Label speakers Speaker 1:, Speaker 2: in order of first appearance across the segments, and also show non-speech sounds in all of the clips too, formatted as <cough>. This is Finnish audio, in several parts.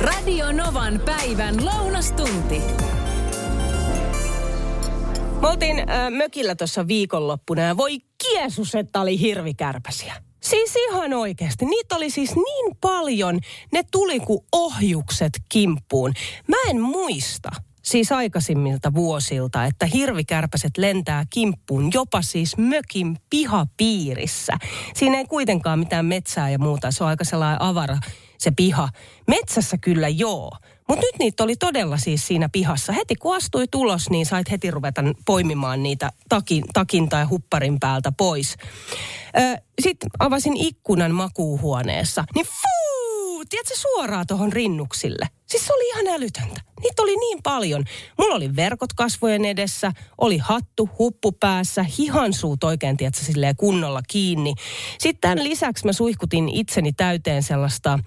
Speaker 1: Radio Novan päivän lounastunti.
Speaker 2: Me oltiin äh, mökillä tuossa viikonloppuna ja voi kiesus, että oli hirvikärpäsiä. Siis ihan oikeasti. Niitä oli siis niin paljon, ne tuli kuin ohjukset kimppuun. Mä en muista, siis aikaisimmilta vuosilta, että hirvikärpäset lentää kimppuun jopa siis mökin pihapiirissä. Siinä ei kuitenkaan mitään metsää ja muuta, se on aika sellainen avara se piha. Metsässä kyllä joo, mutta nyt niitä oli todella siis siinä pihassa. Heti kun astui tulos, niin sait heti ruveta poimimaan niitä takin, takin tai hupparin päältä pois. Sitten avasin ikkunan makuuhuoneessa, niin fuu, tiedätkö suoraan tuohon rinnuksille. Siis se oli ihan älytöntä. Niitä oli niin paljon. Mulla oli verkot kasvojen edessä, oli hattu, huppu päässä, hihansuut oikein, tiedätkö, silleen kunnolla kiinni. Sitten tämän lisäksi mä suihkutin itseni täyteen sellaista,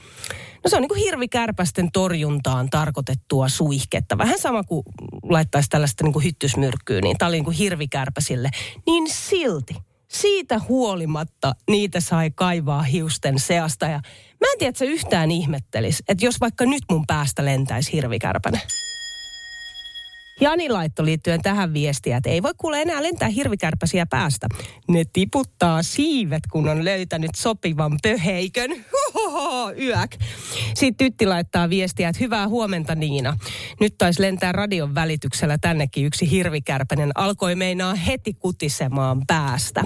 Speaker 2: no se on niin kuin hirvikärpästen torjuntaan tarkoitettua suihketta. Vähän sama kuin laittaisi tällaista niin kuin hyttysmyrkkyä, niin tää oli niin kuin hirvikärpäsille. Niin silti siitä huolimatta niitä sai kaivaa hiusten seasta. Ja mä en tiedä, että se yhtään ihmettelis, että jos vaikka nyt mun päästä lentäisi hirvikärpäne. Jani laitto liittyen tähän viestiä, että ei voi kuule enää lentää hirvikärpäsiä päästä. Ne tiputtaa siivet, kun on löytänyt sopivan pöheikön. Hohoho, yök. Sitten tytti laittaa viestiä, että hyvää huomenta Niina. Nyt taisi lentää radion välityksellä tännekin yksi hirvikärpänen. Alkoi meinaa heti kutisemaan päästä.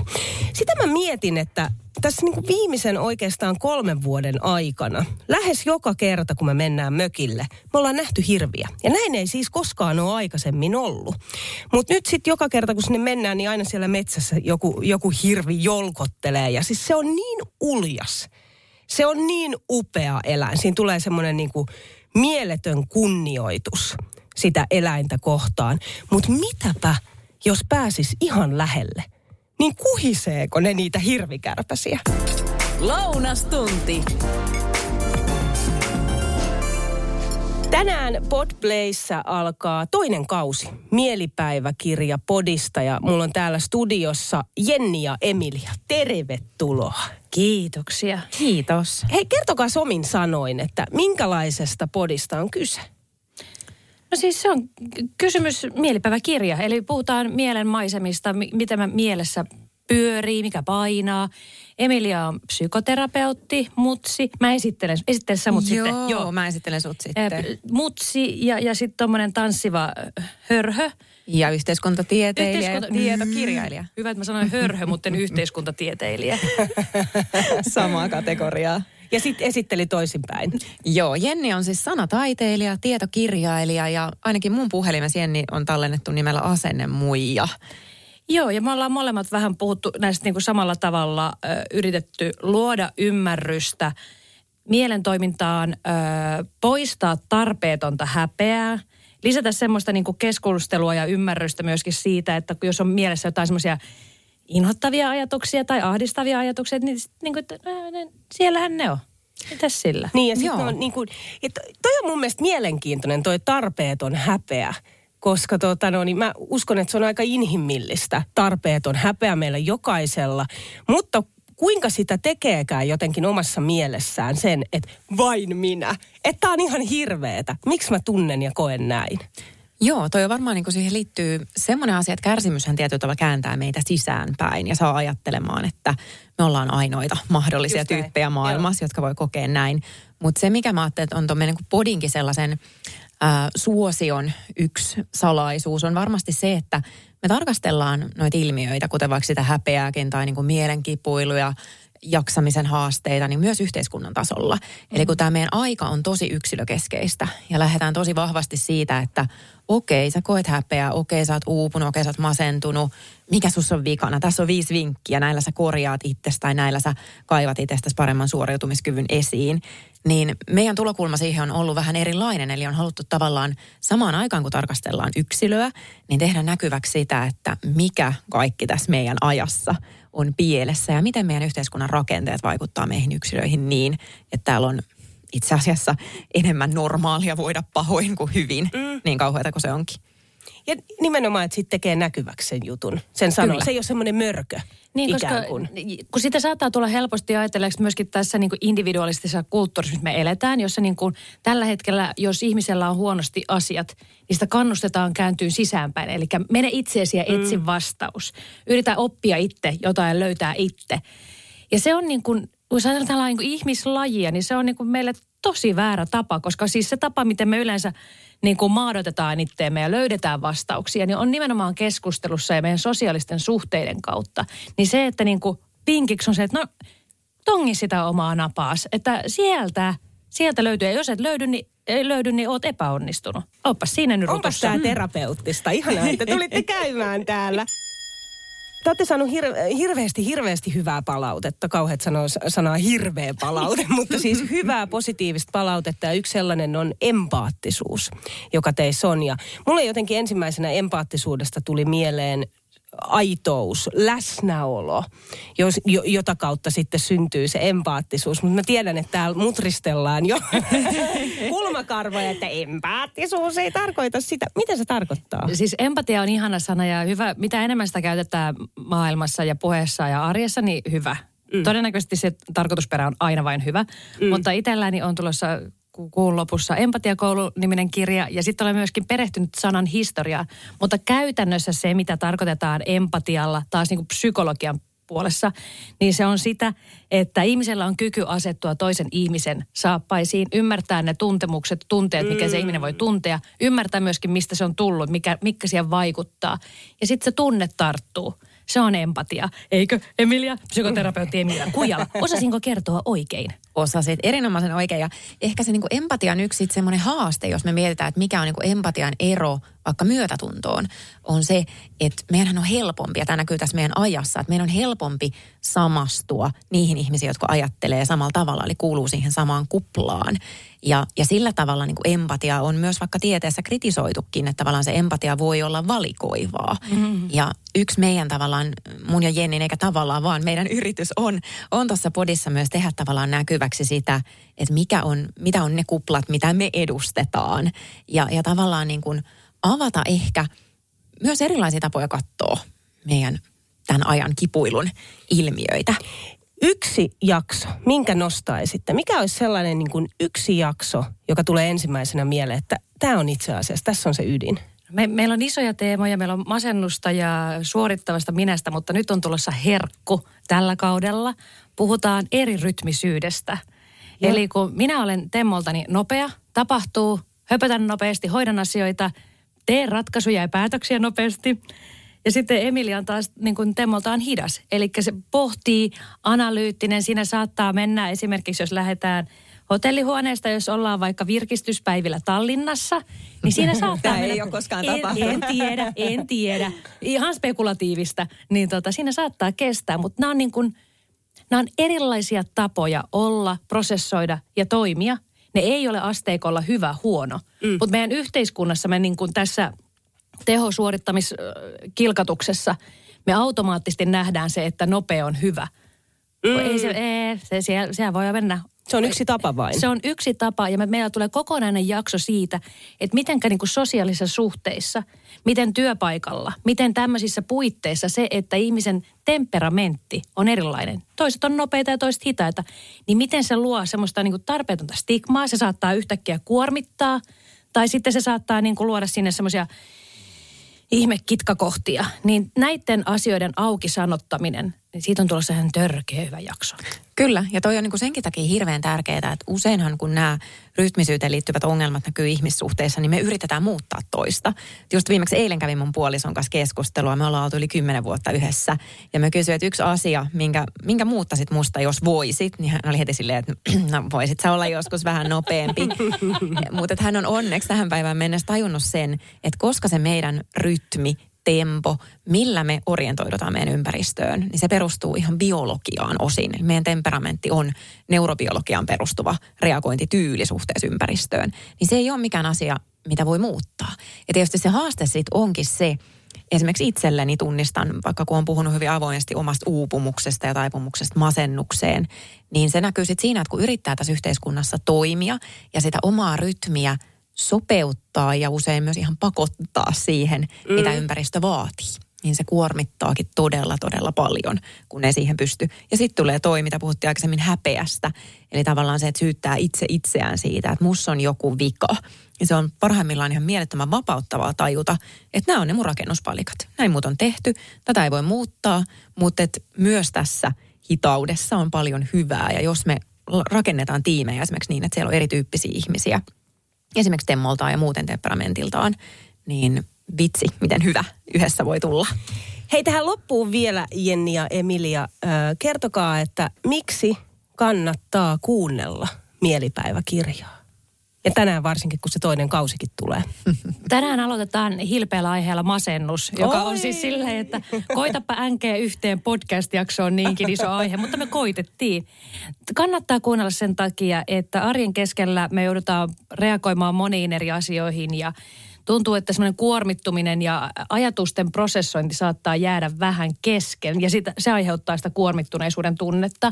Speaker 2: Sitä mä mietin, että tässä niin kuin viimeisen oikeastaan kolmen vuoden aikana, lähes joka kerta kun me mennään mökille, me ollaan nähty hirviä. Ja näin ei siis koskaan ole aikaisemmin ollut. Mutta nyt sitten joka kerta kun sinne mennään, niin aina siellä metsässä joku, joku hirvi jolkottelee. Ja siis se on niin uljas. Se on niin upea eläin. Siinä tulee semmoinen niin kuin mieletön kunnioitus sitä eläintä kohtaan. Mutta mitäpä, jos pääsis ihan lähelle? Niin kuhiseeko ne niitä hirvikärpäsiä?
Speaker 1: Lounastunti.
Speaker 2: Tänään Podplayssä alkaa toinen kausi, mielipäiväkirja Podista ja mulla on täällä studiossa Jenni ja Emilia. Tervetuloa.
Speaker 3: Kiitoksia.
Speaker 1: Kiitos.
Speaker 2: Hei, kertokaa somin sanoin, että minkälaisesta Podista on kyse?
Speaker 3: No siis se on kysymys mielipäiväkirja, eli puhutaan mielen maisemista, miten mä mielessä pyörii, mikä painaa. Emilia on psykoterapeutti, mutsi. Mä esittelen, esittelen sä mut
Speaker 1: Joo,
Speaker 3: sitten.
Speaker 1: Joo, mä esittelen sut sitten.
Speaker 3: Mutsi ja, ja sitten tommonen tanssiva hörhö.
Speaker 1: Ja yhteiskuntatieteilijä
Speaker 3: Yhteiskunta-
Speaker 1: ja tietokirjailija.
Speaker 3: Mm, hyvä, että mä sanoin hörhö, mutta en yhteiskuntatieteilijä. <laughs>
Speaker 1: Samaa kategoriaa.
Speaker 2: Ja sitten esitteli toisinpäin.
Speaker 1: Joo, Jenni on siis sanataiteilija, tietokirjailija ja ainakin mun puhelimessa Jenni on tallennettu nimellä asennemuija.
Speaker 3: Joo, ja me ollaan molemmat vähän puhuttu näistä niin kuin samalla tavalla ö, yritetty luoda ymmärrystä mielentoimintaan, ö, poistaa tarpeetonta häpeää, lisätä semmoista niin kuin keskustelua ja ymmärrystä myöskin siitä, että jos on mielessä jotain semmoisia inhottavia ajatuksia tai ahdistavia ajatuksia, niin, sit niin kuin, että, ää, ne, siellähän ne on. Mitäs sillä?
Speaker 2: Niin ja sitten on niin kuin, että toi on mun mielestä mielenkiintoinen toi tarpeeton häpeä. Koska tota, no, niin mä uskon, että se on aika inhimillistä, tarpeeton häpeä meillä jokaisella. Mutta kuinka sitä tekeekään jotenkin omassa mielessään sen, että vain minä. Että on ihan hirveetä. Miksi mä tunnen ja koen näin?
Speaker 1: Joo, toi on varmaan niin siihen liittyy semmoinen asia, että kärsimyshän tietyllä tavalla kääntää meitä sisäänpäin ja saa ajattelemaan, että me ollaan ainoita mahdollisia
Speaker 2: Just näin,
Speaker 1: tyyppejä maailmassa, jotka voi kokea näin. Mutta se, mikä mä ajattelen, että on tuommoinen niin podinkin sellaisen ää, suosion yksi salaisuus, on varmasti se, että me tarkastellaan noita ilmiöitä, kuten vaikka sitä häpeääkin tai niin kuin mielenkipuiluja, jaksamisen haasteita, niin myös yhteiskunnan tasolla. Eli kun tämä meidän aika on tosi yksilökeskeistä ja lähdetään tosi vahvasti siitä, että okei, sä koet häpeää, okei, sä oot uupunut, okei, sä oot masentunut, mikä sus on vikana, tässä on viisi vinkkiä, näillä sä korjaat itsestä tai näillä sä kaivat itsestäsi paremman suoriutumiskyvyn esiin. niin meidän tulokulma siihen on ollut vähän erilainen. Eli on haluttu tavallaan samaan aikaan, kun tarkastellaan yksilöä, niin tehdä näkyväksi sitä, että mikä kaikki tässä meidän ajassa on pielessä ja miten meidän yhteiskunnan rakenteet vaikuttaa meihin yksilöihin niin, että täällä on itse asiassa enemmän normaalia voida pahoin kuin hyvin, mm. niin kauheata kuin se onkin.
Speaker 2: Ja nimenomaan, että sitten tekee näkyväksi sen jutun. Sen sanoo. Se ei ole semmoinen mörkö
Speaker 3: Niin,
Speaker 2: ikään
Speaker 3: koska
Speaker 2: kuin.
Speaker 3: kun sitä saattaa tulla helposti ajatelleeksi myöskin tässä niin kuin individualistisessa kulttuurissa, missä me eletään, jossa niin kuin tällä hetkellä, jos ihmisellä on huonosti asiat, niin sitä kannustetaan kääntyyn sisäänpäin. Eli mene itseesi ja etsi mm. vastaus. Yritä oppia itse jotain ja löytää itse. Ja se on niin kuin, jos ajatellaan niin kuin ihmislajia, niin se on niin kuin meille tosi väärä tapa, koska siis se tapa, miten me yleensä niin kuin maadotetaan itteemme ja löydetään vastauksia, niin on nimenomaan keskustelussa ja meidän sosiaalisten suhteiden kautta. Niin se, että niin kuin vinkiksi on se, että no tongi sitä omaa napaas, että sieltä, sieltä löytyy. Ja jos et löydy, niin ei löydy, niin oot epäonnistunut. Oppas siinä nyt
Speaker 2: Onpas tämä terapeuttista. Ihanaa, että tulitte käymään täällä. Te olette saanut hir- hirveästi, hirveästi hyvää palautetta. Kauheat sanoo sanaa hirveä palaute, <laughs> mutta siis hyvää positiivista palautetta. Ja yksi sellainen on empaattisuus, joka teissä on. Ja mulle jotenkin ensimmäisenä empaattisuudesta tuli mieleen aitous, läsnäolo, jos, jo, jota kautta sitten syntyy se empaattisuus. Mutta mä tiedän, että täällä mutristellaan jo <laughs> kulmakarvoja, että empaattisuus ei tarkoita sitä. Mitä se tarkoittaa?
Speaker 3: Siis empatia on ihana sana ja hyvä, mitä enemmän sitä käytetään maailmassa ja puheessa ja arjessa, niin hyvä. Mm. Todennäköisesti se tarkoitusperä on aina vain hyvä, mm. mutta itselläni on tulossa ku- kuun lopussa Empatiakoulu-niminen kirja ja sitten olen myöskin perehtynyt sanan historiaa. Mutta käytännössä se, mitä tarkoitetaan empatialla, taas niin kuin psykologian puolessa, niin se on sitä, että ihmisellä on kyky asettua toisen ihmisen saappaisiin, ymmärtää ne tuntemukset, tunteet, mikä se ihminen voi tuntea, ymmärtää myöskin, mistä se on tullut, mikä, mikä siihen vaikuttaa. Ja sitten se tunne tarttuu. Se on empatia. Eikö, Emilia, psykoterapeutti Emilia Kujala? <laughs> Osasinko kertoa oikein?
Speaker 1: Osasit erinomaisen oikein. Ja ehkä se niin kuin empatia on yksi semmoinen haaste, jos me mietitään, että mikä on niin kuin empatian ero vaikka myötätuntoon, on se, että meidänhän on helpompi, ja tämä näkyy tässä meidän ajassa, että meidän on helpompi samastua niihin ihmisiin, jotka ajattelee samalla tavalla, eli kuuluu siihen samaan kuplaan. Ja, ja sillä tavalla niin kuin empatia on myös vaikka tieteessä kritisoitukin, että tavallaan se empatia voi olla valikoivaa. Mm-hmm. Ja yksi meidän tavallaan, mun ja Jennin, eikä tavallaan vaan meidän yritys on, on tuossa podissa myös tehdä tavallaan näkyväksi sitä, että mikä on, mitä on ne kuplat, mitä me edustetaan. Ja, ja tavallaan niin kuin avata ehkä myös erilaisia tapoja katsoa meidän tämän ajan kipuilun ilmiöitä.
Speaker 2: Yksi jakso, minkä nostaisitte? Mikä olisi sellainen niin kuin yksi jakso, joka tulee ensimmäisenä mieleen, että tämä on itse asiassa, tässä on se ydin?
Speaker 3: Me, meillä on isoja teemoja, meillä on masennusta ja suorittavasta minästä, mutta nyt on tulossa herkku tällä kaudella. Puhutaan eri rytmisyydestä.
Speaker 2: Joo.
Speaker 3: Eli kun minä olen Temmoltani nopea, tapahtuu, höpötän nopeasti, hoidan asioita, teen ratkaisuja ja päätöksiä nopeasti. Ja sitten Emilia on taas niin kuin Temmoltaan hidas. Eli se pohtii, analyyttinen, siinä saattaa mennä esimerkiksi, jos lähdetään hotellihuoneesta, jos ollaan vaikka virkistyspäivillä Tallinnassa, niin siinä <laughs> saattaa
Speaker 1: Tämä ei
Speaker 3: mennä-
Speaker 1: ole koskaan
Speaker 3: en,
Speaker 1: tapahtunut.
Speaker 3: en tiedä, en tiedä. Ihan spekulatiivista. Niin tota, siinä saattaa kestää, mutta nämä on niin kuin, nämä on erilaisia tapoja olla, prosessoida ja toimia. Ne ei ole asteikolla hyvä, huono. Mm. Mutta meidän yhteiskunnassa me niin kuin tässä tehosuorittamiskilkatuksessa me automaattisesti nähdään se, että nopea on hyvä. Mm. Ei se, ei, se, siellä, siellä voi mennä
Speaker 2: Se on yksi tapa vain.
Speaker 3: se on yksi tapa ja me, meillä tulee kokonainen jakso siitä, että mitenkä niin sosiaalisissa suhteissa, miten työpaikalla, miten tämmöisissä puitteissa se, että ihmisen temperamentti on erilainen. Toiset on nopeita ja toiset hitaita. Niin miten se luo semmoista niin tarpeetonta stigmaa, se saattaa yhtäkkiä kuormittaa. Tai sitten se saattaa niin kuin luoda sinne semmoisia ihmekitkakohtia. Niin näiden asioiden auki sanottaminen, siitä on tulossa ihan törkeä hyvä jakso.
Speaker 1: Kyllä, ja toi on niin senkin takia hirveän tärkeää, että useinhan kun nämä rytmisyyteen liittyvät ongelmat näkyy ihmissuhteissa, niin me yritetään muuttaa toista. Just viimeksi eilen kävin mun puolison kanssa keskustelua, me ollaan oltu yli kymmenen vuotta yhdessä, ja mä kysyin, että yksi asia, minkä, minkä muuttaisit musta, jos voisit, niin hän oli heti silleen, että <clears throat> no voisit sä olla joskus vähän nopeampi. <laughs> Mutta hän on onneksi tähän päivään mennessä tajunnut sen, että koska se meidän rytmi tempo, millä me orientoidutaan meidän ympäristöön, niin se perustuu ihan biologiaan osin. Meidän temperamentti on neurobiologiaan perustuva reagointityyli suhteessa ympäristöön. Niin se ei ole mikään asia, mitä voi muuttaa. Ja tietysti se haaste sitten onkin se, esimerkiksi itselleni tunnistan, vaikka kun on puhunut hyvin avoimesti omasta uupumuksesta ja taipumuksesta masennukseen, niin se näkyy sitten siinä, että kun yrittää tässä yhteiskunnassa toimia ja sitä omaa rytmiä sopeuttaa ja usein myös ihan pakottaa siihen, mm. mitä ympäristö vaatii niin se kuormittaakin todella, todella paljon, kun ei siihen pysty. Ja sitten tulee toi, mitä puhuttiin aikaisemmin häpeästä. Eli tavallaan se, että syyttää itse itseään siitä, että mussa on joku vika. Ja se on parhaimmillaan ihan mielettömän vapauttavaa tajuta, että nämä on ne mun rakennuspalikat. Näin muut on tehty, tätä ei voi muuttaa, mutta et myös tässä hitaudessa on paljon hyvää. Ja jos me rakennetaan tiimejä esimerkiksi niin, että siellä on erityyppisiä ihmisiä, esimerkiksi temmoltaan ja muuten temperamentiltaan, niin vitsi, miten hyvä yhdessä voi tulla.
Speaker 2: Hei, tähän loppuun vielä Jenni ja Emilia. Kertokaa, että miksi kannattaa kuunnella mielipäiväkirjaa? Ja tänään varsinkin, kun se toinen kausikin tulee. <laughs>
Speaker 3: Tänään aloitetaan hilpeällä aiheella masennus, joka Oi. on siis silleen, että koitapa änkeä yhteen podcast-jaksoon niinkin iso aihe, mutta me koitettiin. Kannattaa kuunnella sen takia, että arjen keskellä me joudutaan reagoimaan moniin eri asioihin ja tuntuu, että semmoinen kuormittuminen ja ajatusten prosessointi saattaa jäädä vähän kesken ja sitä, se aiheuttaa sitä kuormittuneisuuden tunnetta.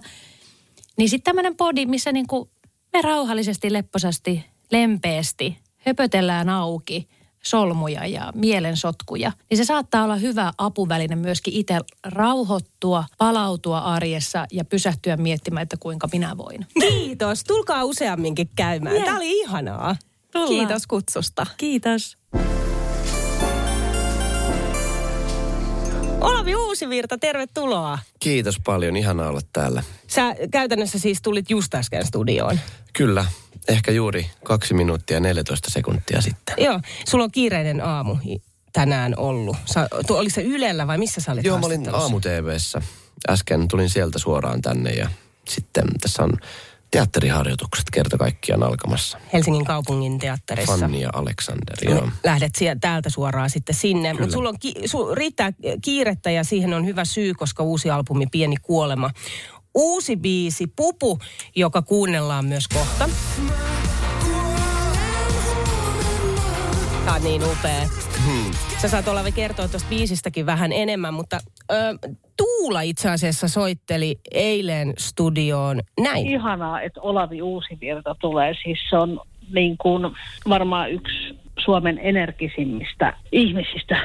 Speaker 3: Niin sitten tämmöinen podi, missä niinku me rauhallisesti, lepposasti, lempeästi höpötellään auki solmuja ja mielensotkuja, niin se saattaa olla hyvä apuväline myöskin itse rauhoittua, palautua arjessa ja pysähtyä miettimään, että kuinka minä voin.
Speaker 2: Kiitos. Tulkaa useamminkin käymään. Yeah. Tämä oli ihanaa.
Speaker 1: Tullaan. Kiitos kutsusta.
Speaker 3: Kiitos.
Speaker 2: Olavi Uusivirta, tervetuloa.
Speaker 4: Kiitos paljon, ihana olla täällä.
Speaker 2: Sä käytännössä siis tulit just äsken studioon.
Speaker 4: Kyllä, ehkä juuri kaksi minuuttia 14 sekuntia sitten.
Speaker 2: Joo, sulla on kiireinen aamu tänään ollut. Sä, tu, oliko se Ylellä vai missä sä olit
Speaker 4: Joo, mä olin aamu. Äsken tulin sieltä suoraan tänne ja sitten tässä on teatteriharjoitukset kerta kaikkiaan alkamassa.
Speaker 2: Helsingin kaupungin teatterissa.
Speaker 4: Fanni ja Alexander, joo.
Speaker 2: Lähdet sieltä, täältä suoraan sitten sinne. Mutta sulla on ki, su, riittää kiirettä ja siihen on hyvä syy, koska uusi albumi Pieni kuolema. Uusi biisi Pupu, joka kuunnellaan myös kohta. Tämä on niin upea. Hmm. Sä saat olla kertoa tuosta biisistäkin vähän enemmän, mutta ö, Tuula itse asiassa soitteli eilen studioon näin.
Speaker 5: Ihanaa, että Olavi Uusivirta tulee. Siis se on niin kuin varmaan yksi Suomen energisimmistä ihmisistä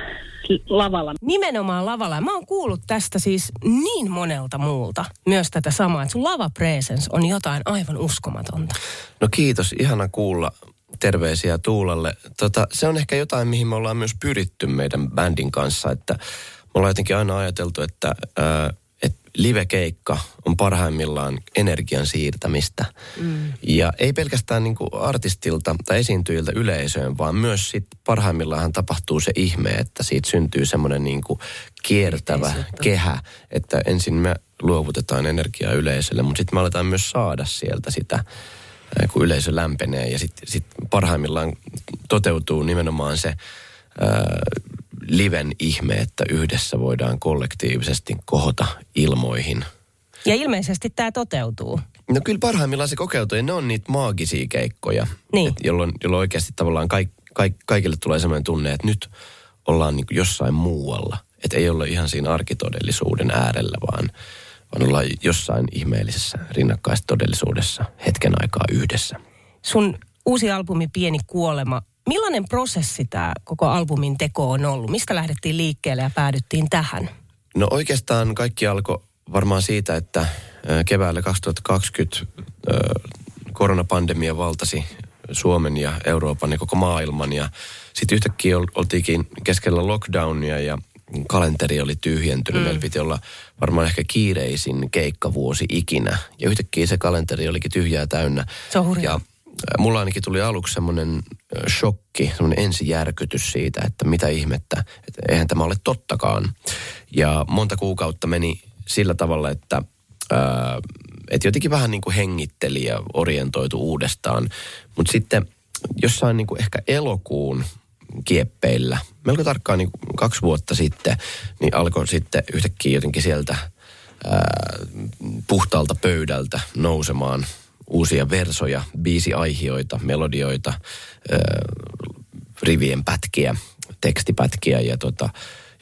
Speaker 5: lavalla.
Speaker 2: Nimenomaan lavalla. Mä oon kuullut tästä siis niin monelta muulta myös tätä samaa, että sun lava presence on jotain aivan uskomatonta.
Speaker 4: No kiitos, ihana kuulla terveisiä Tuulalle. Tota, se on ehkä jotain, mihin me ollaan myös pyritty meidän bändin kanssa, että me ollaan jotenkin aina ajateltu, että, ää, että live-keikka on parhaimmillaan energian siirtämistä. Mm. Ja ei pelkästään niin kuin artistilta tai esiintyjiltä yleisöön, vaan myös sit parhaimmillaan tapahtuu se ihme, että siitä syntyy semmoinen niin kuin kiertävä kehä, että ensin me luovutetaan energiaa yleisölle, mutta sitten me aletaan myös saada sieltä sitä kun yleisö lämpenee ja sitten sit parhaimmillaan toteutuu nimenomaan se ää, liven ihme, että yhdessä voidaan kollektiivisesti kohota ilmoihin.
Speaker 2: Ja ilmeisesti tämä toteutuu.
Speaker 4: No kyllä parhaimmillaan se kokeutuu ja ne on niitä maagisia keikkoja,
Speaker 2: niin.
Speaker 4: et jolloin, jolloin oikeasti tavallaan kaik, kaik, kaikille tulee sellainen tunne, että nyt ollaan niin jossain muualla. Että ei ole ihan siinä arkitodellisuuden äärellä, vaan – vaan ollaan jossain ihmeellisessä rinnakkaistodellisuudessa hetken aikaa yhdessä.
Speaker 2: Sun uusi albumi Pieni kuolema, millainen prosessi tämä koko albumin teko on ollut? Mistä lähdettiin liikkeelle ja päädyttiin tähän?
Speaker 4: No oikeastaan kaikki alkoi varmaan siitä, että keväällä 2020 koronapandemia valtasi Suomen ja Euroopan ja koko maailman. Ja sitten yhtäkkiä oltiinkin keskellä lockdownia ja kalenteri oli tyhjentynyt. Mm. Meillä piti olla varmaan ehkä kiireisin keikkavuosi ikinä. Ja yhtäkkiä se kalenteri olikin tyhjää täynnä.
Speaker 2: Se on
Speaker 4: ja mulla ainakin tuli aluksi semmoinen shokki, semmoinen ensijärkytys siitä, että mitä ihmettä, että eihän tämä ole tottakaan. Ja monta kuukautta meni sillä tavalla, että, ää, että jotenkin vähän niin kuin hengitteli ja orientoitu uudestaan. Mutta sitten jossain niin kuin ehkä elokuun kieppeillä. Melko tarkkaan niin kaksi vuotta sitten, niin alkoi sitten yhtäkkiä jotenkin sieltä ää, puhtaalta pöydältä nousemaan uusia versoja, biisiaihioita, melodioita, ää, rivien pätkiä, tekstipätkiä ja tota,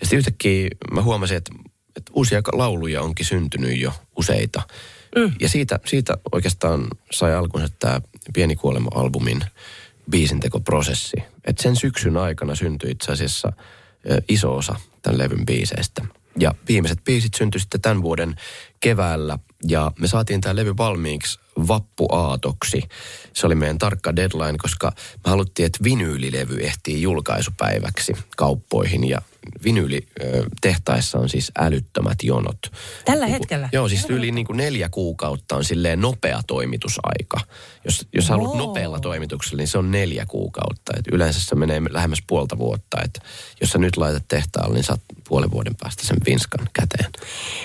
Speaker 4: ja sitten yhtäkkiä mä huomasin, että, että uusia lauluja onkin syntynyt jo useita. Mm. Ja siitä, siitä oikeastaan sai alkunsa tämä Pieni kuolema-albumin biisintekoprosessi. Et sen syksyn aikana syntyi itse asiassa iso osa tämän levyn biiseistä. Ja viimeiset biisit syntyi sitten tämän vuoden keväällä ja me saatiin tämä levy valmiiksi vappuaatoksi. Se oli meidän tarkka deadline, koska me haluttiin, että vinyylilevy ehtii julkaisupäiväksi kauppoihin ja vinyylitehtaissa on siis älyttömät jonot.
Speaker 2: Tällä
Speaker 4: Niin kuin-
Speaker 2: hetkellä?
Speaker 4: Joo, siis yli niin kuin neljä kuukautta on silleen nopea toimitusaika. Jos, jos haluat
Speaker 2: Wow.
Speaker 4: nopealla toimituksella, niin se on neljä kuukautta. Et yleensä se menee lähemmäs puolta vuotta. Et jos sä nyt laitat tehtaalle, niin saat puolen vuoden päästä sen vinskan käteen.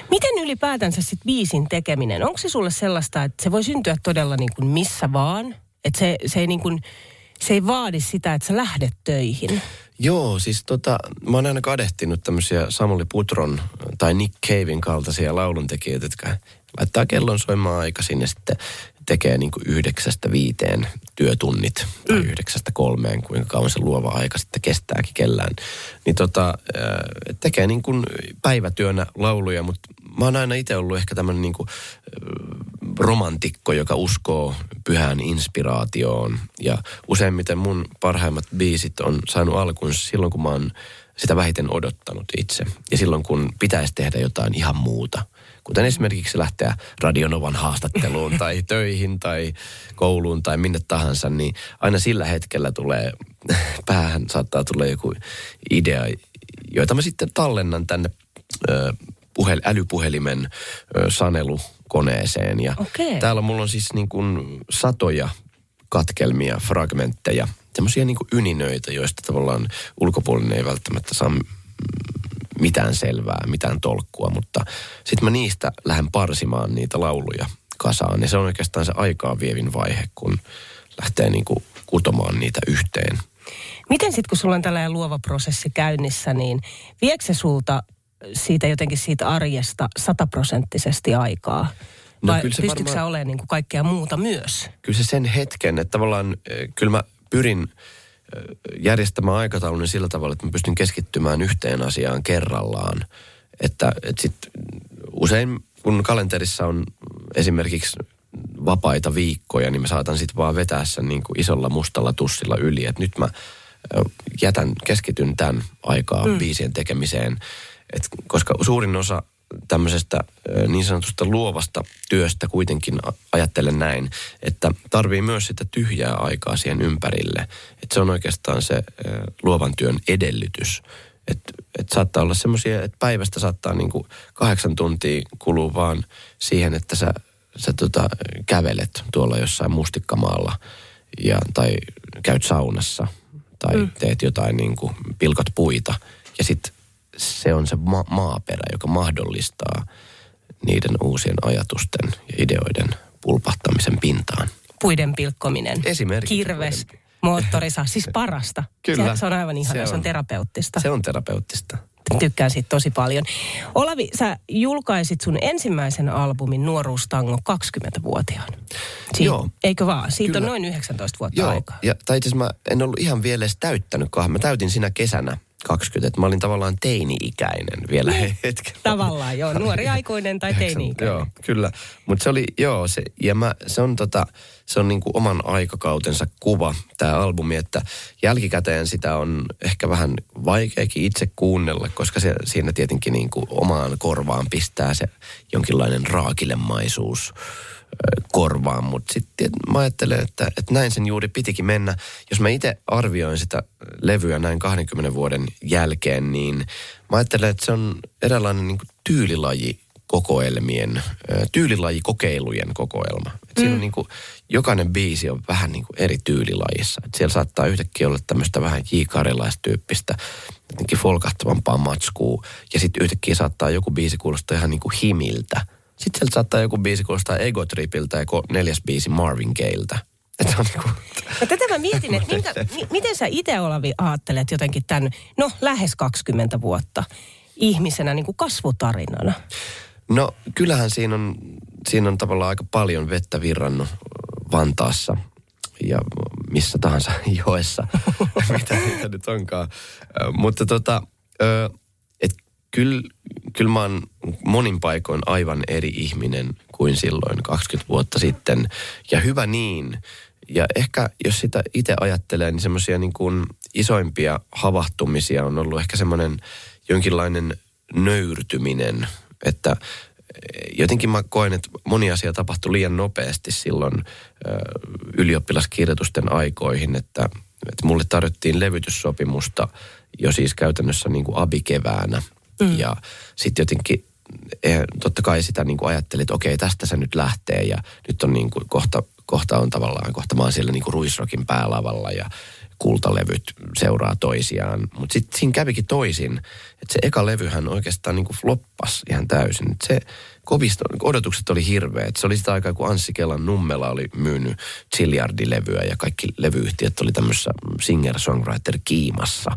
Speaker 2: Miten ylipäätänsä sit biisin tekeminen? Onko se sulle sellaista, että se voi syntyä todella niin kuin missä vaan? Että se, se, ei niin kuin, se ei vaadi sitä, että sä lähdet töihin.
Speaker 4: Joo, siis tota, mä oon aina kadehtinut tämmöisiä Samuli Putron tai Nick Cavein kaltaisia lauluntekijöitä, jotka laittaa kellon soimaan aikaisin ja sitten tekee niin kuin yhdeksästä viiteen työtunnit tai yhdeksästä kolmeen, kuinka kauan se luova aika sitten kestääkin kellään. Niin tota, äh, tekee niin kuin päivätyönä lauluja, mutta mä oon aina itse ollut ehkä tämmöinen niin kuin romantikko, joka uskoo pyhään inspiraatioon. Ja useimmiten mun parhaimmat biisit on saanut alkunsa silloin, kun mä oon sitä vähiten odottanut itse. Ja silloin, kun pitäisi tehdä jotain ihan muuta. Kuten esimerkiksi lähteä Radionovan haastatteluun tai <laughs> töihin tai kouluun tai minne tahansa, niin aina sillä hetkellä tulee, päähän saattaa tulla joku idea, joita mä sitten tallennan tänne ö, puhel, älypuhelimen ö, sanelukoneeseen. Ja
Speaker 2: Okei.
Speaker 4: täällä mulla on siis niin kuin satoja katkelmia, fragmentteja, semmoisia niin yninöitä, joista tavallaan ulkopuolinen ei välttämättä saa mitään selvää, mitään tolkkua, mutta sitten mä niistä lähden parsimaan niitä lauluja kasaan. Ja se on oikeastaan se aikaa vievin vaihe, kun lähtee niin kuin kutomaan niitä yhteen.
Speaker 2: Miten sitten, kun sulla on tällainen luova prosessi käynnissä, niin viekö se sulta siitä jotenkin siitä arjesta sataprosenttisesti aikaa?
Speaker 4: No
Speaker 2: Vai pystytkö
Speaker 4: varmaan-
Speaker 2: sä olemaan niin kuin kaikkea muuta myös?
Speaker 4: kyllä se sen hetken, että tavallaan eh, kyllä mä pyrin eh, järjestämään aikataulun sillä tavalla, että mä pystyn keskittymään yhteen asiaan kerrallaan. Että, että sit usein kun kalenterissa on esimerkiksi vapaita viikkoja, niin mä saatan sitten vaan vetää sen niin kuin isolla mustalla tussilla yli. Että nyt mä ö, jätän, keskityn tämän aikaa mm. biisien tekemiseen. Et koska suurin osa tämmöisestä niin sanotusta luovasta työstä kuitenkin ajattelen näin, että tarvii myös sitä tyhjää aikaa siihen ympärille. Että se on oikeastaan se luovan työn edellytys. Että et saattaa olla semmoisia, että päivästä saattaa niinku kahdeksan tuntia kuluu vaan siihen, että sä, sä tota, kävelet tuolla jossain mustikkamaalla ja, tai käyt saunassa tai mm. teet jotain niinku, pilkot puita. Ja sitten se on se ma- maaperä, joka mahdollistaa niiden uusien ajatusten ja ideoiden pulpahtamisen pintaan.
Speaker 2: Puiden pilkkominen.
Speaker 4: Esimerkiksi
Speaker 2: Kirves,
Speaker 4: puiden-
Speaker 2: moottorisa, siis parasta. <laughs>
Speaker 4: Kyllä.
Speaker 2: Se, se on aivan ihana, se on, se on terapeuttista.
Speaker 4: Se on terapeuttista.
Speaker 2: Tykkään siitä tosi paljon. Olavi, sä julkaisit sun ensimmäisen albumin Nuoruustango 20-vuotiaana. Siin,
Speaker 4: Joo.
Speaker 2: Eikö vaan? Siitä
Speaker 4: Kyllä.
Speaker 2: on noin 19 vuotta
Speaker 4: Joo,
Speaker 2: aikaa.
Speaker 4: ja, tai itse mä en ollut ihan vielä edes täyttänyt kahden. Mä täytin siinä kesänä 20, että mä olin tavallaan teini-ikäinen vielä hetken.
Speaker 2: Tavallaan, joo. Nuori aikuinen tai teini-ikäinen.
Speaker 4: Joo, kyllä. Mutta se oli, joo, se, ja mä, se on tota, se on niinku oman aikakautensa kuva, tämä albumi, että jälkikäteen sitä on ehkä vähän vaikeakin itse kuunnella, koska se, siinä tietenkin niinku omaan korvaan pistää se jonkinlainen raakilemaisuus korvaan, mutta sitten mä ajattelen, että, että näin sen juuri pitikin mennä. Jos mä itse arvioin sitä levyä näin 20 vuoden jälkeen, niin mä ajattelen, että se on eräänlainen niin tyylilaji kokoelmien, tyylilajikokeilujen kokoelma. Et Siinä on niin kuin, jokainen biisi on vähän niin kuin eri tyylilajissa. Et siellä saattaa yhtäkkiä olla tämmöistä vähän jiikarilaistyyppistä, jotenkin folkahtavampaa matskua. Ja sitten yhtäkkiä saattaa joku biisi kuulostaa ihan niin kuin himiltä. Sitten sieltä saattaa joku biisi kuulostaa Ego Tripiltä ja neljäs biisi Marvin Gayeiltä. Että on
Speaker 2: No tätä mä mietin, että minkä, mi, miten sä itse Olavi ajattelet jotenkin tämän, no lähes 20 vuotta ihmisenä niin kuin kasvutarinana?
Speaker 4: No kyllähän siinä on, siinä on tavallaan aika paljon vettä virrannut Vantaassa ja missä tahansa <laughs> joessa, <laughs> mitä niitä nyt onkaan. Mutta tota, ö, kyllä kyl mä oon monin paikoin aivan eri ihminen kuin silloin 20 vuotta sitten. Ja hyvä niin. Ja ehkä jos sitä itse ajattelee, niin semmoisia niin isoimpia havahtumisia on ollut ehkä semmoinen jonkinlainen nöyrtyminen, että jotenkin mä koen, että moni asia tapahtui liian nopeasti silloin ö, ylioppilaskirjoitusten aikoihin, että, että mulle tarjottiin levytyssopimusta jo siis käytännössä niin kuin abikeväänä. Mm. Ja sitten jotenkin eh, totta kai sitä niin kuin ajattelin, että okei, tästä se nyt lähtee ja nyt on niin kuin kohta, kohta on tavallaan, kohta mä oon siellä niin kuin ruisrokin päälavalla ja kultalevyt seuraa toisiaan. Mutta sitten siinä kävikin toisin, että se eka levyhän oikeastaan niin kuin floppas ihan täysin. Et se kovista, odotukset oli hirveät. Se oli sitä aikaa, kun Anssi Kelan Nummela oli myynyt ziljardilevyä ja kaikki levyyhtiöt oli tämmöisessä singer-songwriter-kiimassa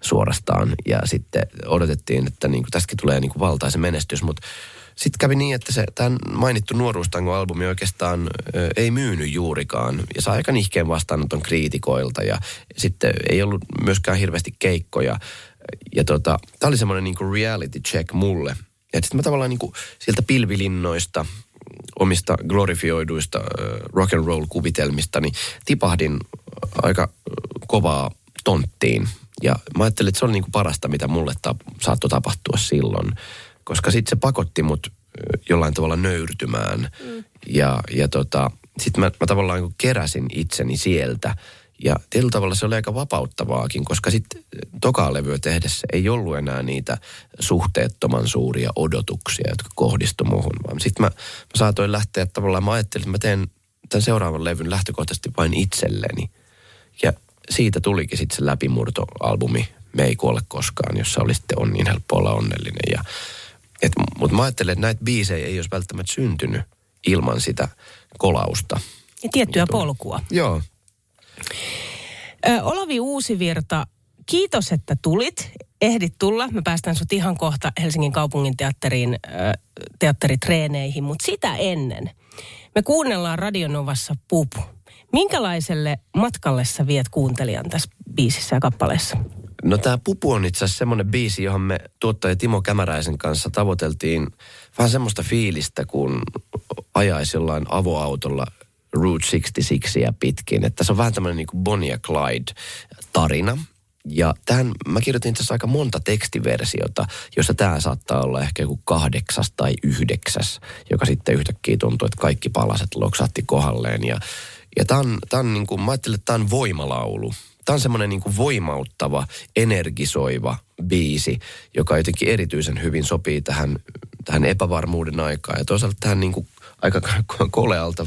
Speaker 4: suorastaan. Ja sitten odotettiin, että niin kuin tästäkin tulee niin kuin valtaisen menestys, mutta sitten kävi niin, että se tämän mainittu nuoruustango-albumi oikeastaan ö, ei myynyt juurikaan. Ja sai aika nihkeen vastaanoton kriitikoilta ja sitten ei ollut myöskään hirveästi keikkoja. Ja tota, tämä oli semmoinen niinku reality check mulle. Ja sitten mä tavallaan niinku sieltä pilvilinnoista, omista glorifioiduista rock and roll kuvitelmista, niin tipahdin aika kovaa tonttiin. Ja mä ajattelin, että se oli niinku parasta, mitä mulle ta- saattoi tapahtua silloin koska sitten se pakotti mut jollain tavalla nöyrtymään. Mm. Ja, ja tota, sitten mä, mä tavallaan niin keräsin itseni sieltä. Ja tietyllä tavalla se oli aika vapauttavaakin, koska sitten tokaa levyä tehdessä ei ollut enää niitä suhteettoman suuria odotuksia, jotka kohdistu muuhun. Vaan sitten mä, mä saatoin lähteä tavallaan, mä ajattelin, että mä teen tämän seuraavan levyn lähtökohtaisesti vain itselleni. Ja siitä tulikin sitten se läpimurtoalbumi Me ei kuole koskaan, jossa oli sitten on niin helppo olla onnellinen. Ja, et, mutta mä ajattelen, että näitä biisejä ei olisi välttämättä syntynyt ilman sitä kolausta.
Speaker 2: Ja tiettyä polkua.
Speaker 4: Joo.
Speaker 2: Ö, Olavi Uusivirta, kiitos, että tulit. Ehdit tulla. Me päästään sut ihan kohta Helsingin kaupungin teatteriin, teatteritreeneihin, mutta sitä ennen. Me kuunnellaan Radionovassa Pupu. Minkälaiselle matkalle sä viet kuuntelijan tässä biisissä ja kappaleessa?
Speaker 4: No tämä Pupu on itse asiassa semmoinen biisi, johon me tuottaja Timo Kämäräisen kanssa tavoiteltiin vähän semmoista fiilistä, kun ajaisi jollain avoautolla Route 66 pitkin. Että se on vähän tämmöinen niin Bonnie ja Clyde tarina. Ja tähän mä kirjoitin asiassa aika monta tekstiversiota, jossa tämä saattaa olla ehkä joku kahdeksas tai yhdeksäs, joka sitten yhtäkkiä tuntuu, että kaikki palaset loksahti kohdalleen. Ja, ja tämä on, tää on niin kuin, mä ajattelin, että tämä on voimalaulu. Tämä on semmoinen niin voimauttava, energisoiva biisi, joka jotenkin erityisen hyvin sopii tähän, tähän epävarmuuden aikaan. Ja toisaalta tähän niin kuin aika kolealta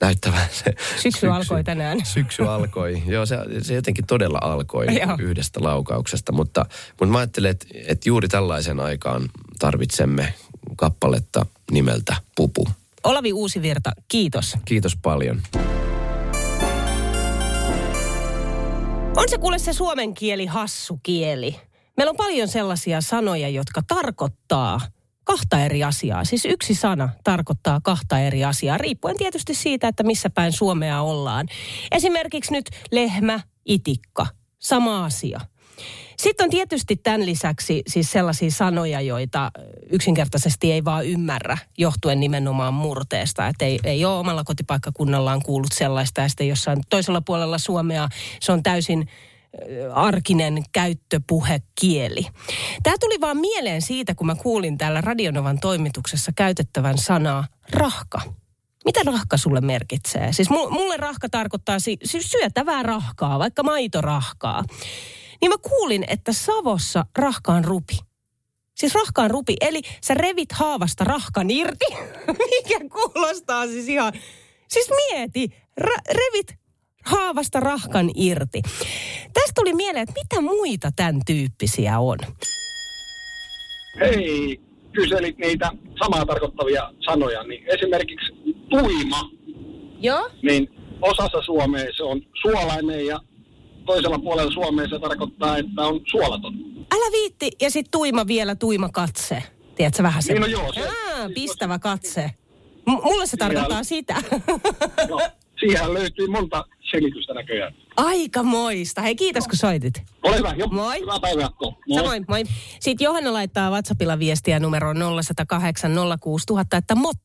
Speaker 4: näyttävä se
Speaker 2: Syksy alkoi tänään. <laughs>
Speaker 4: Syksy alkoi. Joo, se, se jotenkin todella alkoi
Speaker 2: Joo.
Speaker 4: yhdestä laukauksesta. Mutta, mutta mä ajattelen, että, että juuri tällaisen aikaan tarvitsemme kappaletta nimeltä Pupu.
Speaker 2: Olavi Uusivirta, kiitos.
Speaker 4: Kiitos paljon.
Speaker 2: On se kuule se suomen kieli hassu kieli. Meillä on paljon sellaisia sanoja, jotka tarkoittaa kahta eri asiaa. Siis yksi sana tarkoittaa kahta eri asiaa, riippuen tietysti siitä, että missä päin Suomea ollaan. Esimerkiksi nyt lehmä, itikka, sama asia. Sitten on tietysti tämän lisäksi siis sellaisia sanoja, joita yksinkertaisesti ei vaan ymmärrä, johtuen nimenomaan murteesta. Että ei, ei ole omalla kotipaikkakunnallaan kuullut sellaista, ja sitten jossain toisella puolella Suomea se on täysin arkinen käyttöpuhekieli. Tämä tuli vaan mieleen siitä, kun mä kuulin täällä Radionovan toimituksessa käytettävän sanaa rahka. Mitä rahka sulle merkitsee? Siis mu- mulle rahka tarkoittaa si- siis syötävää rahkaa, vaikka maitorahkaa. Niin mä kuulin, että Savossa rahka on rupi. Siis rahka on rupi, eli sä revit haavasta rahkan irti, <laughs> mikä kuulostaa siis ihan... Siis mieti, ra- revit haavasta rahkan irti. Tästä tuli mieleen, että mitä muita tämän tyyppisiä on?
Speaker 6: Hei, kyselit niitä samaa tarkoittavia sanoja, niin esimerkiksi puima,
Speaker 2: Joo?
Speaker 6: niin osassa Suomea se on suolainen ja toisella puolella Suomea se tarkoittaa, että on suolaton.
Speaker 2: Älä viitti, ja sit tuima vielä, tuima katse. Tiedätkö vähän se?
Speaker 6: Niin, no joo, se-
Speaker 2: Aa, pistävä katse. M- mulle se tarkoittaa sitä.
Speaker 6: No, siihen löytyy monta selitystä näköjään.
Speaker 2: Aika moista. Hei, kiitos kun soitit.
Speaker 6: Ole hyvä, jo.
Speaker 2: Moi.
Speaker 6: Hyvää päivänjatkoa. Moi.
Speaker 2: Samoin, moi. Sitten Johanna laittaa WhatsAppilla viestiä numeroon 0108 06000, että motti.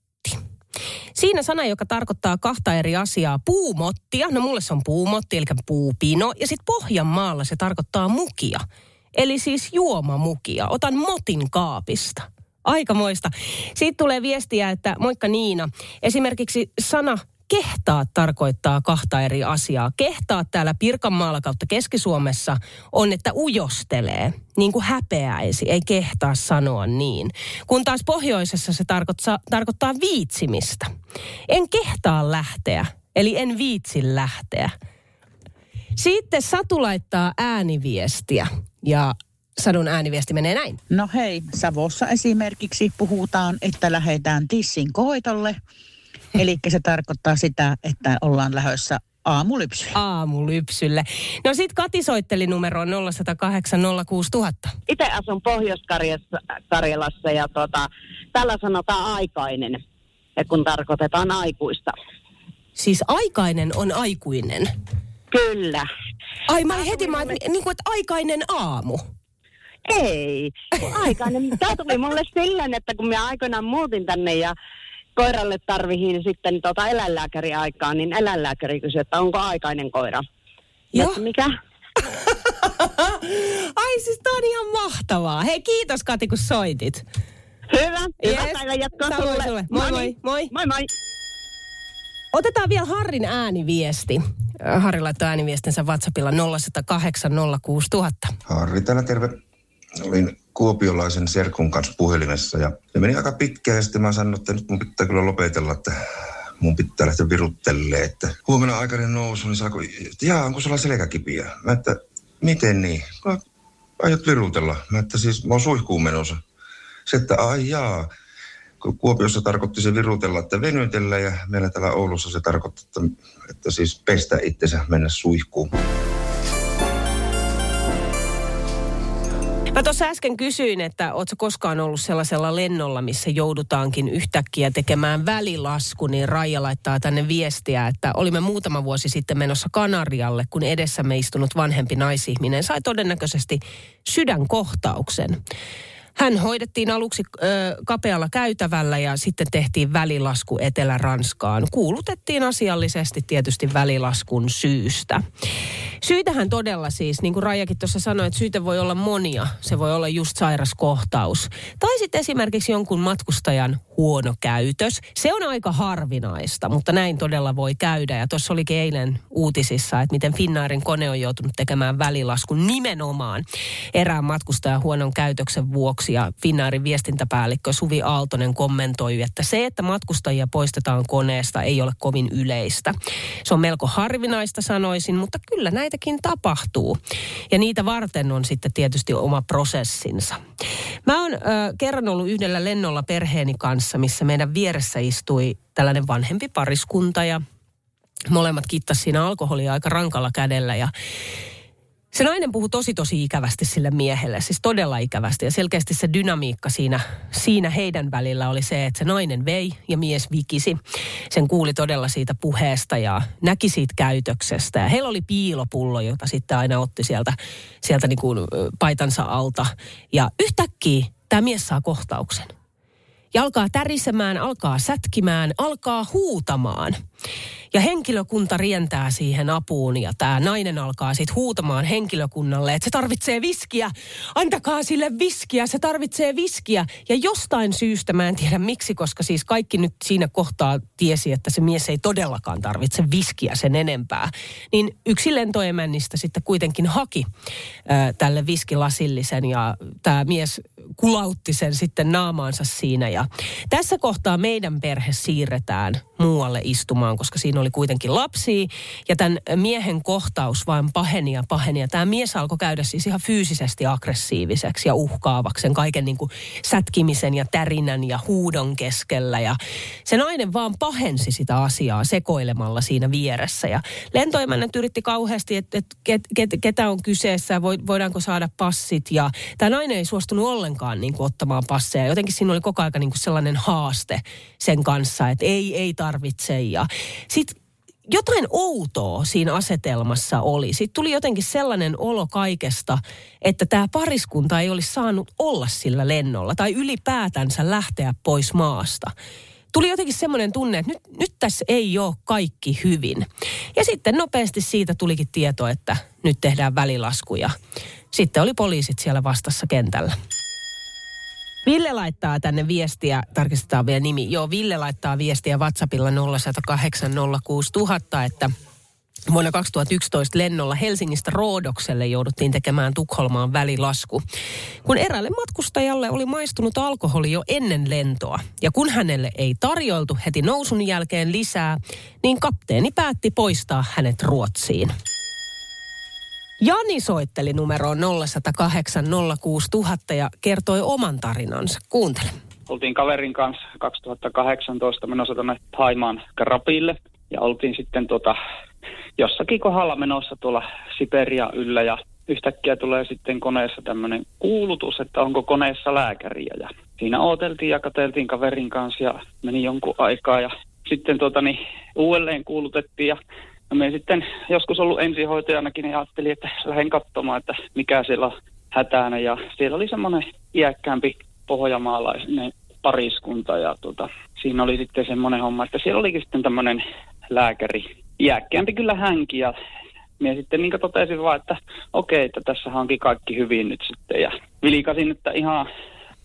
Speaker 2: Siinä sana, joka tarkoittaa kahta eri asiaa. Puumottia, no mulle se on puumotti, eli puupino. Ja sitten Pohjanmaalla se tarkoittaa mukia. Eli siis juomamukia. Otan motin kaapista. Aikamoista. Sitten tulee viestiä, että moikka Niina. Esimerkiksi sana kehtaa tarkoittaa kahta eri asiaa. Kehtaa täällä Pirkanmaalla kautta Keski-Suomessa on, että ujostelee, niin kuin häpeäisi, ei kehtaa sanoa niin. Kun taas pohjoisessa se tarkoittaa, tarkoittaa viitsimistä. En kehtaa lähteä, eli en viitsi lähteä. Sitten Satu laittaa ääniviestiä ja Sadun ääniviesti menee näin.
Speaker 7: No hei, Savossa esimerkiksi puhutaan, että lähdetään tissin koitolle. Eli se tarkoittaa sitä, että ollaan lähdössä aamulypsyyn.
Speaker 2: Aamulypsylle. No sit Kati soitteli numeroon 0108 06000.
Speaker 8: Itse asun Pohjois-Karjalassa ja tota, tällä sanotaan aikainen, ja kun tarkoitetaan aikuista.
Speaker 2: Siis aikainen on aikuinen.
Speaker 8: Kyllä.
Speaker 2: Ai mä heti mä, niin kuin, että aikainen aamu.
Speaker 8: Ei, aikainen. Tämä tuli mulle silleen, että kun minä aikoinaan muutin tänne ja koiralle tarvihin sitten tota eläinlääkäriaikaa, niin eläinlääkäri kysyi, että onko aikainen koira.
Speaker 2: Joo.
Speaker 8: Että mikä? <laughs>
Speaker 2: Ai siis tää on ihan mahtavaa. Hei kiitos Kati kun soitit.
Speaker 8: Hyvä, hyvää
Speaker 2: Yes.
Speaker 8: päivän jatkoa sulle.
Speaker 2: sulle. Moi,
Speaker 8: No
Speaker 2: moi,
Speaker 8: niin.
Speaker 2: moi.
Speaker 8: Moi moi.
Speaker 2: Otetaan vielä Harrin ääniviesti. Harri laittoi ääniviestinsä WhatsAppilla 0108 06000.
Speaker 9: Harri täällä terve. Olin kuopiolaisen serkun kanssa puhelimessa ja se meni aika pitkään ja sitten mä sanoin, että nyt mun pitää kyllä lopetella, että mun pitää lähteä viruttelee, että huomenna aikainen nousu, niin saako, jaa, onko sulla selkäkipiä? Mä että, miten niin? Mä, aiot virutella. Mä että siis mä oon suihkuun menossa. Se, että ai jaa, Kuopiossa tarkoitti se virutella, että venytellä ja meillä täällä Oulussa se tarkoittaa, että, että siis pestä itsensä mennä suihkuun.
Speaker 2: Tuossa äsken kysyin, että ootko koskaan ollut sellaisella lennolla, missä joudutaankin yhtäkkiä tekemään välilasku, niin Raija laittaa tänne viestiä, että olimme muutama vuosi sitten menossa Kanarialle, kun edessämme istunut vanhempi naisihminen sai todennäköisesti sydänkohtauksen. Hän hoidettiin aluksi ö, kapealla käytävällä ja sitten tehtiin välilasku Etelä-Ranskaan. Kuulutettiin asiallisesti tietysti välilaskun syystä. Syitähän todella siis, niin kuin Rajakin tuossa sanoi, että syitä voi olla monia. Se voi olla just sairas kohtaus. Tai sitten esimerkiksi jonkun matkustajan huono käytös. Se on aika harvinaista, mutta näin todella voi käydä. Ja tuossa olikin eilen uutisissa, että miten Finnairin kone on joutunut tekemään välilaskun nimenomaan erään matkustajan huonon käytöksen vuoksi. Ja Finnairin viestintäpäällikkö Suvi Aaltonen kommentoi, että se, että matkustajia poistetaan koneesta, ei ole kovin yleistä. Se on melko harvinaista sanoisin, mutta kyllä näitäkin tapahtuu. Ja niitä varten on sitten tietysti oma prosessinsa. Mä oon ö, kerran ollut yhdellä lennolla perheeni kanssa, missä meidän vieressä istui tällainen vanhempi pariskunta ja molemmat kittas siinä alkoholia aika rankalla kädellä ja se nainen puhui tosi tosi ikävästi sille miehelle, siis todella ikävästi. Ja selkeästi se dynamiikka siinä, siinä heidän välillä oli se, että se nainen vei ja mies vikisi. Sen kuuli todella siitä puheesta ja näki siitä käytöksestä. Ja heillä oli piilopullo, jota sitten aina otti sieltä, sieltä niin kuin paitansa alta. Ja yhtäkkiä tämä mies saa kohtauksen. Ja alkaa tärisemään, alkaa sätkimään, alkaa huutamaan. Ja henkilökunta rientää siihen apuun ja tämä nainen alkaa sitten huutamaan henkilökunnalle, että se tarvitsee viskiä. Antakaa sille viskiä, se tarvitsee viskiä. Ja jostain syystä, mä en tiedä miksi, koska siis kaikki nyt siinä kohtaa tiesi, että se mies ei todellakaan tarvitse viskiä sen enempää. Niin yksi lentoemännistä sitten kuitenkin haki äh, tälle viskilasillisen ja tämä mies kulautti sen sitten naamaansa siinä. Ja tässä kohtaa meidän perhe siirretään muualle istumaan auttamaan, koska siinä oli kuitenkin lapsia. Ja tämän miehen kohtaus vain paheni ja paheni. Ja tämä mies alkoi käydä siis ihan fyysisesti aggressiiviseksi ja uhkaavaksi sen kaiken niin kuin sätkimisen ja tärinän ja huudon keskellä. Ja se nainen vaan pahensi sitä asiaa sekoilemalla siinä vieressä. Ja lentoemännät yritti kauheasti, että, että ket, ket, ketä on kyseessä, voidaanko saada passit. Ja tämä nainen ei suostunut ollenkaan niin kuin ottamaan passeja. Jotenkin siinä oli koko ajan niin kuin sellainen haaste sen kanssa, että ei, ei tarvitse. Ja sitten jotain outoa siinä asetelmassa oli. Sitten tuli jotenkin sellainen olo kaikesta, että tämä pariskunta ei olisi saanut olla sillä lennolla tai ylipäätänsä lähteä pois maasta. Tuli jotenkin semmoinen tunne, että nyt, nyt tässä ei ole kaikki hyvin. Ja sitten nopeasti siitä tulikin tieto, että nyt tehdään välilaskuja. Sitten oli poliisit siellä vastassa kentällä. Ville laittaa tänne viestiä, tarkistetaan vielä nimi. Joo, Ville laittaa viestiä WhatsAppilla 0108 06000, että Vuonna 2011 lennolla Helsingistä Roodokselle jouduttiin tekemään Tukholmaan välilasku. Kun eräälle matkustajalle oli maistunut alkoholi jo ennen lentoa, ja kun hänelle ei tarjoltu heti nousun jälkeen lisää, niin kapteeni päätti poistaa hänet Ruotsiin. Jani soitteli numeroon 0108 06000 ja kertoi oman tarinansa. Kuuntele.
Speaker 10: Oltiin kaverin kanssa 2018 menossa tuonne Haimaan Krapille ja oltiin sitten tuota, jossakin kohdalla menossa tuolla Siberia yllä ja yhtäkkiä tulee sitten koneessa tämmöinen kuulutus, että onko koneessa lääkäriä ja siinä ooteltiin ja katseltiin kaverin kanssa ja meni jonkun aikaa ja sitten tuota, niin, uudelleen kuulutettiin ja No me sitten joskus ollut ensihoitajanakin niin ajattelin, että lähden katsomaan, että mikä siellä on hätänä. Ja siellä oli semmoinen iäkkäämpi pohjamaalainen pariskunta ja tota, siinä oli sitten semmoinen homma, että siellä olikin sitten tämmöinen lääkäri, iäkkäämpi kyllä hänkin ja minä sitten niin totesin vaan, että okei, että tässä onkin kaikki hyvin nyt sitten ja vilikasin, että ihan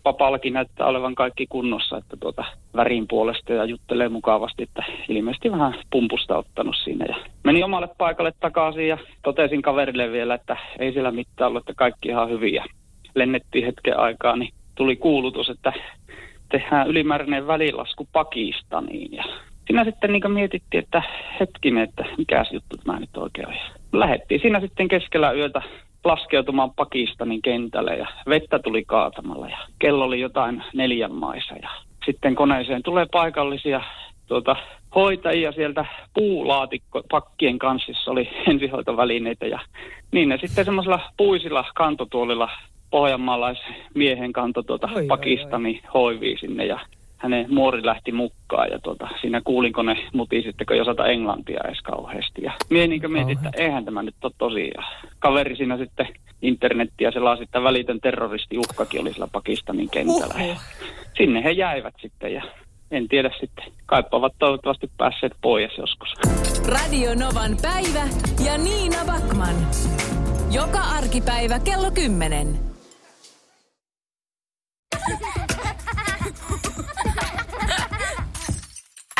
Speaker 10: papallakin näyttää olevan kaikki kunnossa, että tuota värin puolesta ja juttelee mukavasti, että ilmeisesti vähän pumpusta ottanut siinä. Ja meni omalle paikalle takaisin ja totesin kaverille vielä, että ei siellä mitään ollut, että kaikki ihan hyviä. Lennettiin hetken aikaa, niin tuli kuulutus, että tehdään ylimääräinen välilasku Pakistaniin. Ja siinä sitten niin mietittiin, että hetkinen, että mikä juttu tämä nyt oikein on. Lähettiin siinä sitten keskellä yötä laskeutumaan Pakistanin kentälle ja vettä tuli kaatamalla ja kello oli jotain neljän maissa ja sitten koneeseen tulee paikallisia tuota, hoitajia sieltä puulaatikko pakkien kanssa, oli <laughs> ensihoitovälineitä ja niin ne sitten semmoisella puisilla kantotuolilla pohjanmaalaismiehen kanto tuota Pakistani hoivii sinne ja hänen muori lähti mukaan ja tota, siinä kuulin, kun ne muti sitten, kun ei osata englantia edes kauheasti. Ja mie niin mietin, että eihän tämä nyt ole tosiaan. Kaveri siinä sitten internettiä selasi, että välitön terroristiuhkakin oli sillä Pakistanin kentällä. Uh-huh. Sinne he jäivät sitten ja en tiedä sitten. Kaipa ovat toivottavasti päässeet pois joskus.
Speaker 11: Radio Novan päivä ja Niina Backman. Joka arkipäivä kello 10.